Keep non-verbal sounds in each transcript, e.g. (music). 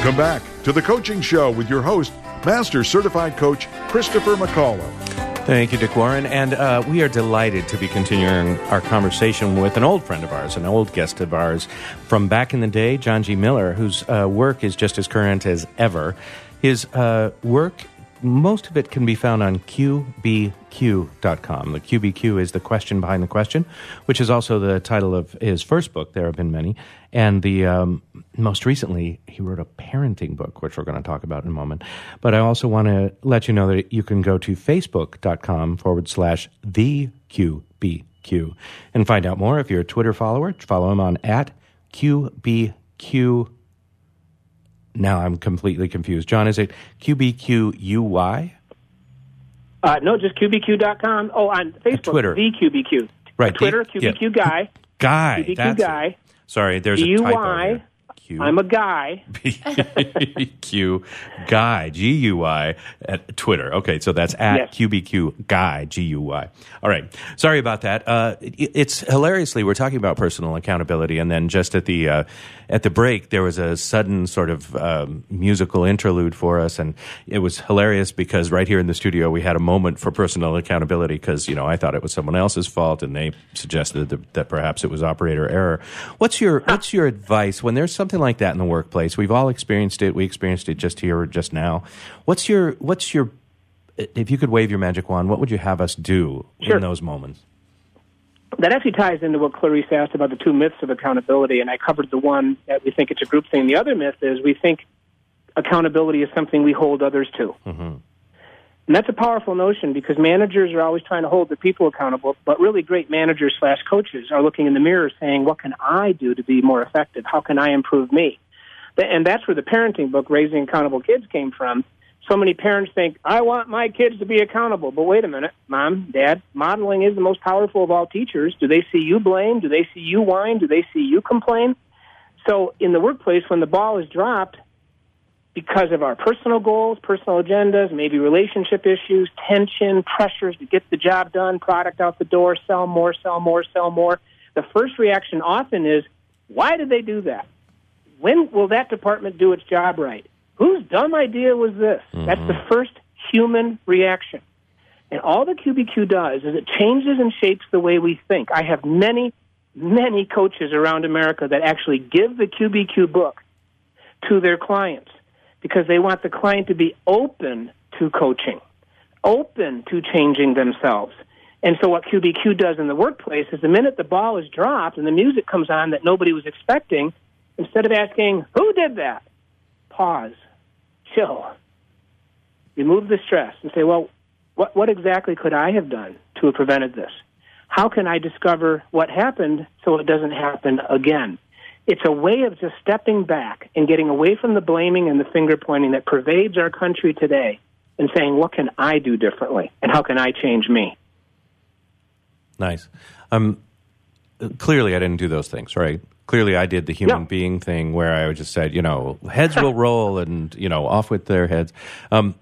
Welcome back to the Coaching Show with your host, Master Certified Coach Christopher McCullough. Thank you, Dick Warren. And uh, we are delighted to be continuing our conversation with an old friend of ours, an old guest of ours from back in the day, John G. Miller, whose uh, work is just as current as ever. His uh, work, most of it can be found on QBQ.com. The QBQ is the question behind the question, which is also the title of his first book. There have been many. And the um, most recently, he wrote a parenting book, which we're going to talk about in a moment. But I also want to let you know that you can go to facebook.com forward slash the QBQ and find out more. If you're a Twitter follower, follow him on at QBQ. Now I'm completely confused. John, is it QBQUY? Uh, no, just QBQ.com. Oh, on Facebook, Twitter. the QBQ. Right, Twitter, the- QBQ yeah. guy. Guy. QBQ that's it. guy. Sorry, there's a typo G-U-Y. here. Q. I'm a guy. (laughs) Q Guy G U I at Twitter. Okay, so that's at Yes. QBQ Guy G U Y. All right, sorry about that. Uh, it- it's hilariously we're talking about personal accountability, and then just at the uh, at the break there was a sudden sort of um, musical interlude for us, and it was hilarious because right here in the studio we had a moment for personal accountability because you know I thought it was someone else's fault, and they suggested that, that perhaps it was operator error. What's your what's your advice when there's something like that in the workplace? We've all experienced it. We experienced it just here, just now. What's your what's your if you could wave your magic wand, what would you have us do Sure. in those moments? That actually ties into what Clarice asked about the two myths of accountability, and I covered the one that we think it's a group thing. The other myth is we think accountability is something we hold others to. Mm-hmm. And that's a powerful notion because managers are always trying to hold their people accountable, but really great managers slash coaches are looking in the mirror saying, what can I do to be more effective? How can I improve me? And that's where the parenting book, Raising Accountable Kids, came from. So many parents think, I want my kids to be accountable. But wait a minute, mom, dad, modeling is the most powerful of all teachers. Do they see you blame? Do they see you whine? Do they see you complain? So in the workplace, when the ball is dropped, because of our personal goals, personal agendas, maybe relationship issues, tension, pressures to get the job done, product out the door, sell more, sell more, sell more. The first reaction often is, why did they do that? When will that department do its job right? Whose dumb idea was this? Mm-hmm. That's the first human reaction. And all the QBQ does is it changes and shapes the way we think. I have many, many coaches around America that actually give the QBQ book to their clients because they want the client to be open to coaching, open to changing themselves. And so what QBQ does in the workplace is the minute the ball is dropped and the music comes on that nobody was expecting, instead of asking, who did that? Pause, chill, remove the stress and say, well, what, what exactly could I have done to have prevented this? How can I discover what happened so it doesn't happen again? It's a way of just stepping back and getting away from the blaming and the finger pointing that pervades our country today and saying, what can I do differently? And how can I change me? Nice. Um, clearly, I didn't do those things, right? Clearly, I did the human No. being thing where I just said, you know, heads will (laughs) roll and, you know, off with their heads. Um,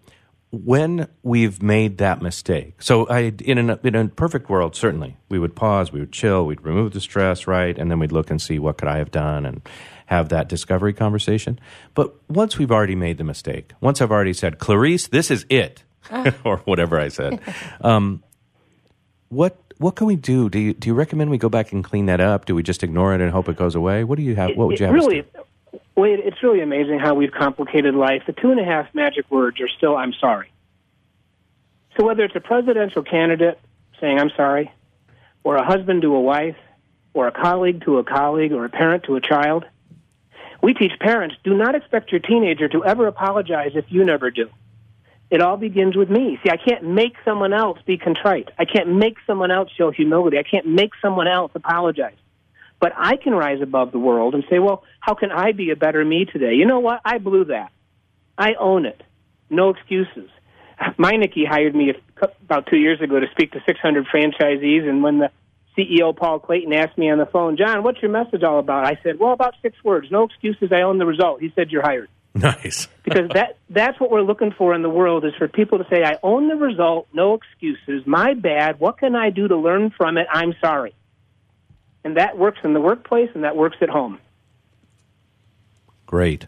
when we've made that mistake, so I, in, an, in a perfect world, certainly, we would pause, we would chill, we'd remove the stress, right? And then we'd look and see what could I have done and have that discovery conversation. But once we've already made the mistake, once I've already said, Clarice, this is it, (laughs) or whatever I said, um, what what can we do? Do you do you recommend we go back and clean that up? Do we just ignore it and hope it goes away? What do you have? What would you have? really, Wade, it's really amazing how we've complicated life. The two and a half magic words are still "I'm sorry." So whether it's a presidential candidate saying "I'm sorry," or a husband to a wife, or a colleague to a colleague, or a parent to a child, we teach parents: do not expect your teenager to ever apologize if you never do. It all begins with me. See, I can't make someone else be contrite. I can't make someone else show humility. I can't make someone else apologize. But I can rise above the world and say, well, how can I be a better me today? You know what? I blew that. I own it. No excuses. Meineke hired me about two years ago to speak to 600 franchisees, and when the CEO Paul Clayton asked me on the phone, John, what's your message all about? I said, well, about six words. No excuses. I own the result. He said, you're hired. Nice. (laughs) because that that's what we're looking for in the world is for people to say, I own the result. No excuses. My bad. What can I do to learn from it? I'm sorry. And that works in the workplace, and that works at home. Great.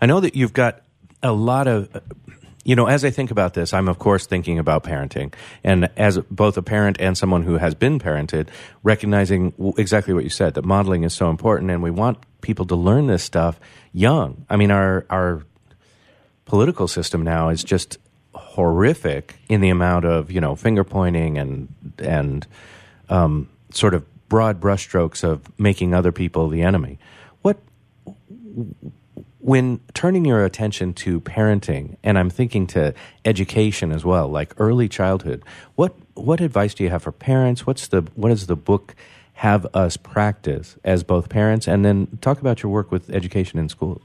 I know that you've got a lot of you know, as I think about this, I'm of course thinking about parenting, and as both a parent and someone who has been parented, recognizing exactly what you said that modeling is so important, and we want people to learn this stuff young. I mean, our our political system now is just horrific in the amount of you know finger pointing and and um, sort of broad brushstrokes of making other people the enemy. What when turning your attention to parenting, and I'm thinking to education as well, like early childhood, what what advice do you have for parents? What's the what does the book have us practice as both parents, and then talk about your work with education in schools?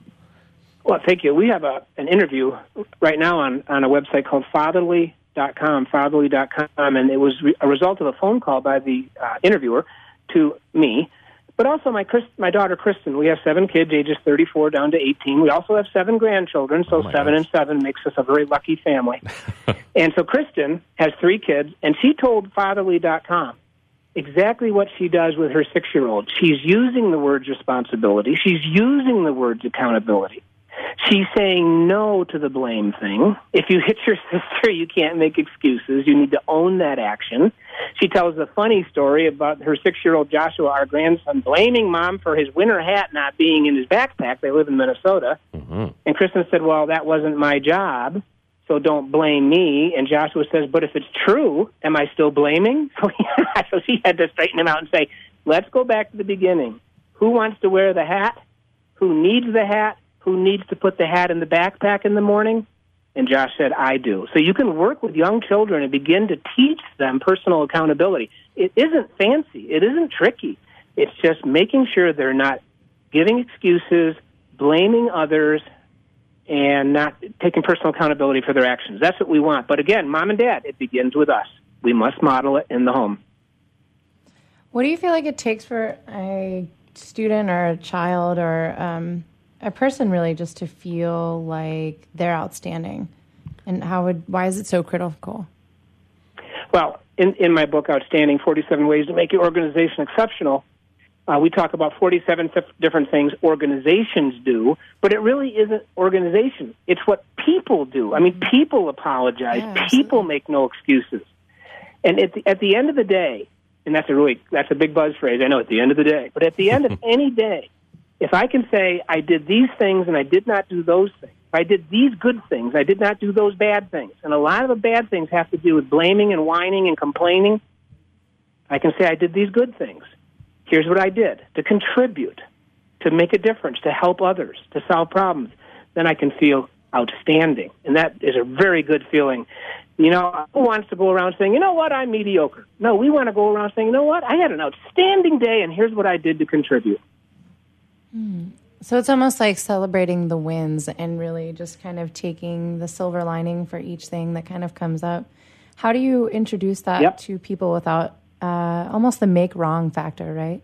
Well, thank you. We have a, an interview right now on, on a website called fatherly.com, fatherly.com, and it was re- a result of a phone call by the uh, interviewer to me but also my Chris, my daughter Kristen. We have seven kids, ages 34 down to 18. We also have seven grandchildren, so oh seven gosh. and seven makes us a very lucky family. (laughs) and so Kristen has three kids, and she told Fatherly.com exactly what she does with her six-year-old. She's using the words responsibility. She's using the words accountability. She's saying no to the blame thing. If you hit your (laughs) sister, you can't make excuses. You need to own that action. She tells a funny story about her six year old Joshua, our grandson, blaming mom for his winter hat not being in his backpack. They live in Minnesota. Mm-hmm. And Kristen said, Well, that wasn't my job, so don't blame me. And Joshua says, But if it's true, am I still blaming? (laughs) So, so she had to straighten him out and say, Let's go back to the beginning. Who wants to wear the hat? Who needs the hat? Who needs to put the hat in the backpack in the morning? And Josh said, I do. So you can work with young children and begin to teach them personal accountability. It isn't fancy, it isn't tricky. It's just making sure they're not giving excuses, blaming others, and not taking personal accountability for their actions. That's what we want. But again, mom and dad, it begins with us. We must model it in the home. What do you feel like it takes for a student or a child or um, a person really just to feel like they're outstanding? And how would why is it so critical? Well, in, in my book, Outstanding 47 Ways to Make Your Organization Exceptional, uh, we talk about 47 different things organizations do, but it really isn't organization. It's what people do. I mean, people apologize, Yeah, people make no excuses. And at the, at the end of the day, and that's a really that's a big buzz phrase. I know at the end of the day, but at the end of (laughs) any day, if I can say I did these things and I did not do those things, I did these good things, I did not do those bad things, and a lot of the bad things have to do with blaming and whining and complaining. I can say I did these good things. Here's what I did to contribute, to make a difference, to help others, to solve problems. Then I can feel outstanding, and that is a very good feeling. You know, who wants to go around saying, you know what, I'm mediocre? No, we want to go around saying, you know what, I had an outstanding day, and here's what I did to contribute. So it's almost like celebrating the wins and really just kind of taking the silver lining for each thing that kind of comes up. How do you introduce that Yep. to people without uh, almost the make wrong factor, right?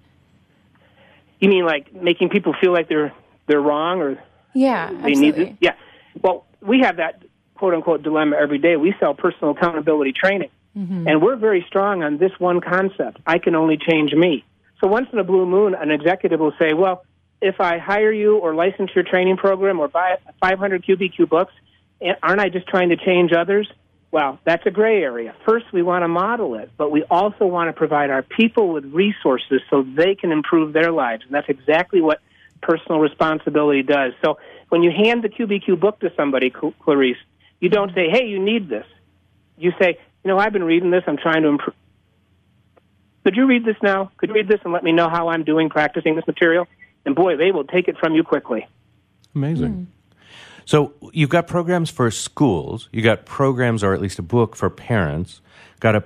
You mean like making people feel like they're they're wrong or Yeah, they absolutely. need to? Yeah. Well, we have that quote unquote dilemma every day. We sell personal accountability training, and we're very strong on this one concept: I can only change me. So once in a blue moon, an executive will say, "Well, if I hire you or license your training program or buy 500 QBQ books, eh, aren't I just trying to change others?" Well, that's a gray area. First, we want to model it, but we also want to provide our people with resources so they can improve their lives. And that's exactly what personal responsibility does. So when you hand the QBQ book to somebody, Clarice, you don't say, hey, you need this. You say, you know, I've been reading this, I'm trying to improve. Could you read this now? Could you read this and let me know how I'm doing practicing this material? And boy, they will take it from you quickly. Amazing. So you've got programs for schools. You got programs, or at least a book for parents. Got a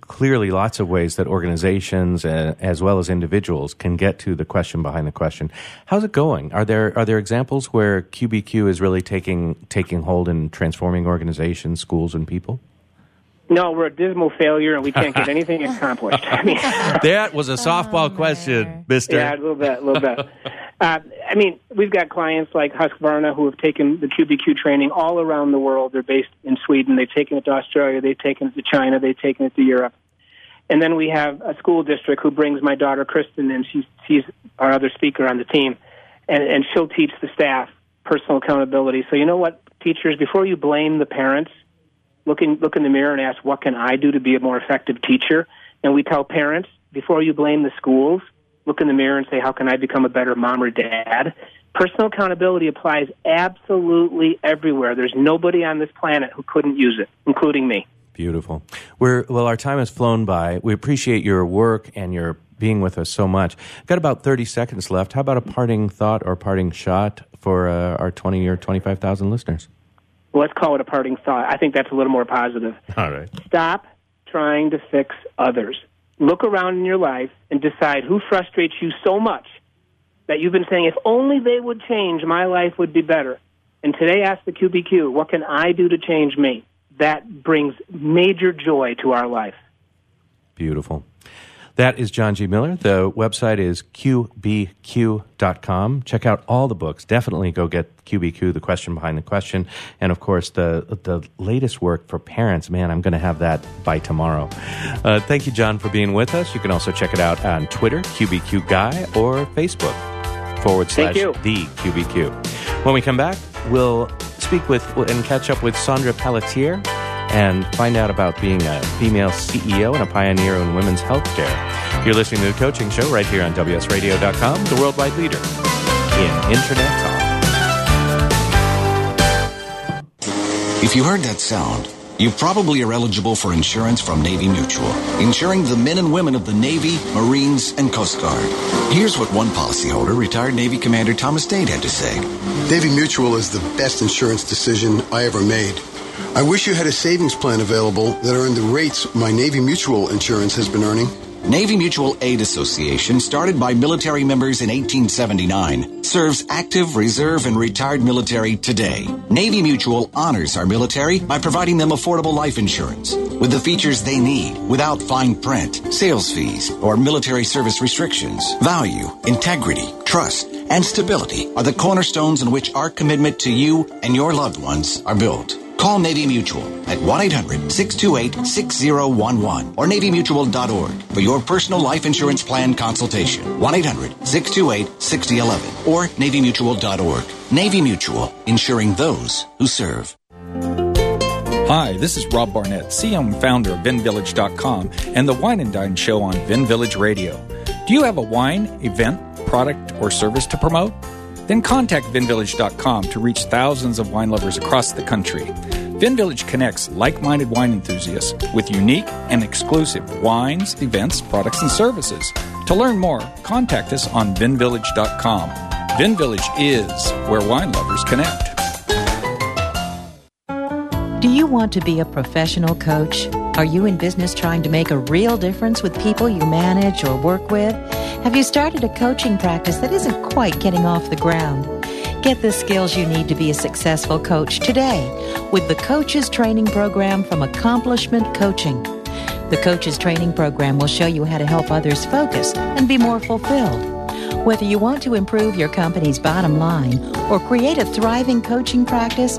clearly lots of ways that organizations uh, as well as individuals can get to the question behind the question. How's it going? Are there are there examples where QBQ is really taking taking hold and transforming organizations, schools, and people? No, we're a dismal failure, and we can't get (laughs) anything accomplished. I mean, (laughs) that was a softball oh, question, Mister. Yeah, a little bit, a little bit. (laughs) Uh, I mean, we've got clients like Husqvarna who have taken the QBQ training all around the world. They're based in Sweden. They've taken it to Australia. They've taken it to China. They've taken it to Europe. And then we have a school district who brings my daughter Kristen in. She's she's our other speaker on the team, and and she'll teach the staff personal accountability. So you know what, teachers, before you blame the parents, look in look in the mirror and ask, what can I do to be a more effective teacher? And we tell parents before you blame the schools, look in the mirror and say, how can I become a better mom or dad? Personal accountability applies absolutely everywhere. There's nobody on this planet who couldn't use it, including me. Beautiful. We're, well, our time has flown by. We appreciate your work and your being with us so much. Got about 30 seconds left. How about a parting thought or parting shot for uh, our 20 or 25,000 listeners? Let's call it a parting thought. I think that's a little more positive. All right. Stop trying to fix others. Look around in your life and decide who frustrates you so much that you've been saying, if only they would change, my life would be better. And today ask the QBQ, what can I do to change me? that brings major joy to our life. Beautiful. That is John G. Miller. The website is qbq.com. Check out all the books. Definitely go get QBQ, The Question Behind the Question. And of course, the, the latest work for parents. Man, I'm going to have that by tomorrow. Uh, thank you, John, for being with us. You can also check it out on Twitter, QBQ Guy, or Facebook forward slash the QBQ. When we come back, we'll speak with and catch up with Sandra Pelletier and find out about being a female CEO and a pioneer in women's healthcare. You're listening to the Coaching Show right here on WSRadio.com, the worldwide leader in Internet talk. If you heard that sound, you probably are eligible for insurance from Navy Mutual, insuring the men and women of the Navy, Marines, and Coast Guard. Here's what one policyholder, retired Navy Commander Thomas Dade, had to say. Navy Mutual is the best insurance decision I ever made. I wish you had a savings plan available that earned the rates my Navy Mutual insurance has been earning. Navy Mutual Aid Association, started by military members in 1879, serves active, reserve, and retired military today. Navy Mutual honors our military by providing them affordable life insurance with the features they need without fine print, sales fees, or military service restrictions. Value, integrity, trust, and stability are the cornerstones on which our commitment to you and your loved ones are built. Call Navy Mutual at 1-800-628-6011 or navymutual.org for your personal life insurance plan consultation. 1-800-628-6011 or navymutual.org. Navy Mutual, insuring those who serve. Hi, this is Rob Barnett, and founder of VinVillage.com and the Wine and Dine Show on Vin Village Radio. Do you have a wine, event, product, or service to promote? Then contact vinvillage.com to reach thousands of wine lovers across the country. VinVillage connects like minded wine enthusiasts with unique and exclusive wines, events, products, and services. To learn more, contact us on vinvillage.com. VinVillage is where wine lovers connect. Do you want to be a professional coach? Are you in business trying to make a real difference with people you manage or work with? Have you started a coaching practice that isn't quite getting off the ground? Get the skills you need to be a successful coach today with the Coaches Training Program from Accomplishment Coaching. The Coaches Training Program will show you how to help others focus and be more fulfilled. Whether you want to improve your company's bottom line or create a thriving coaching practice,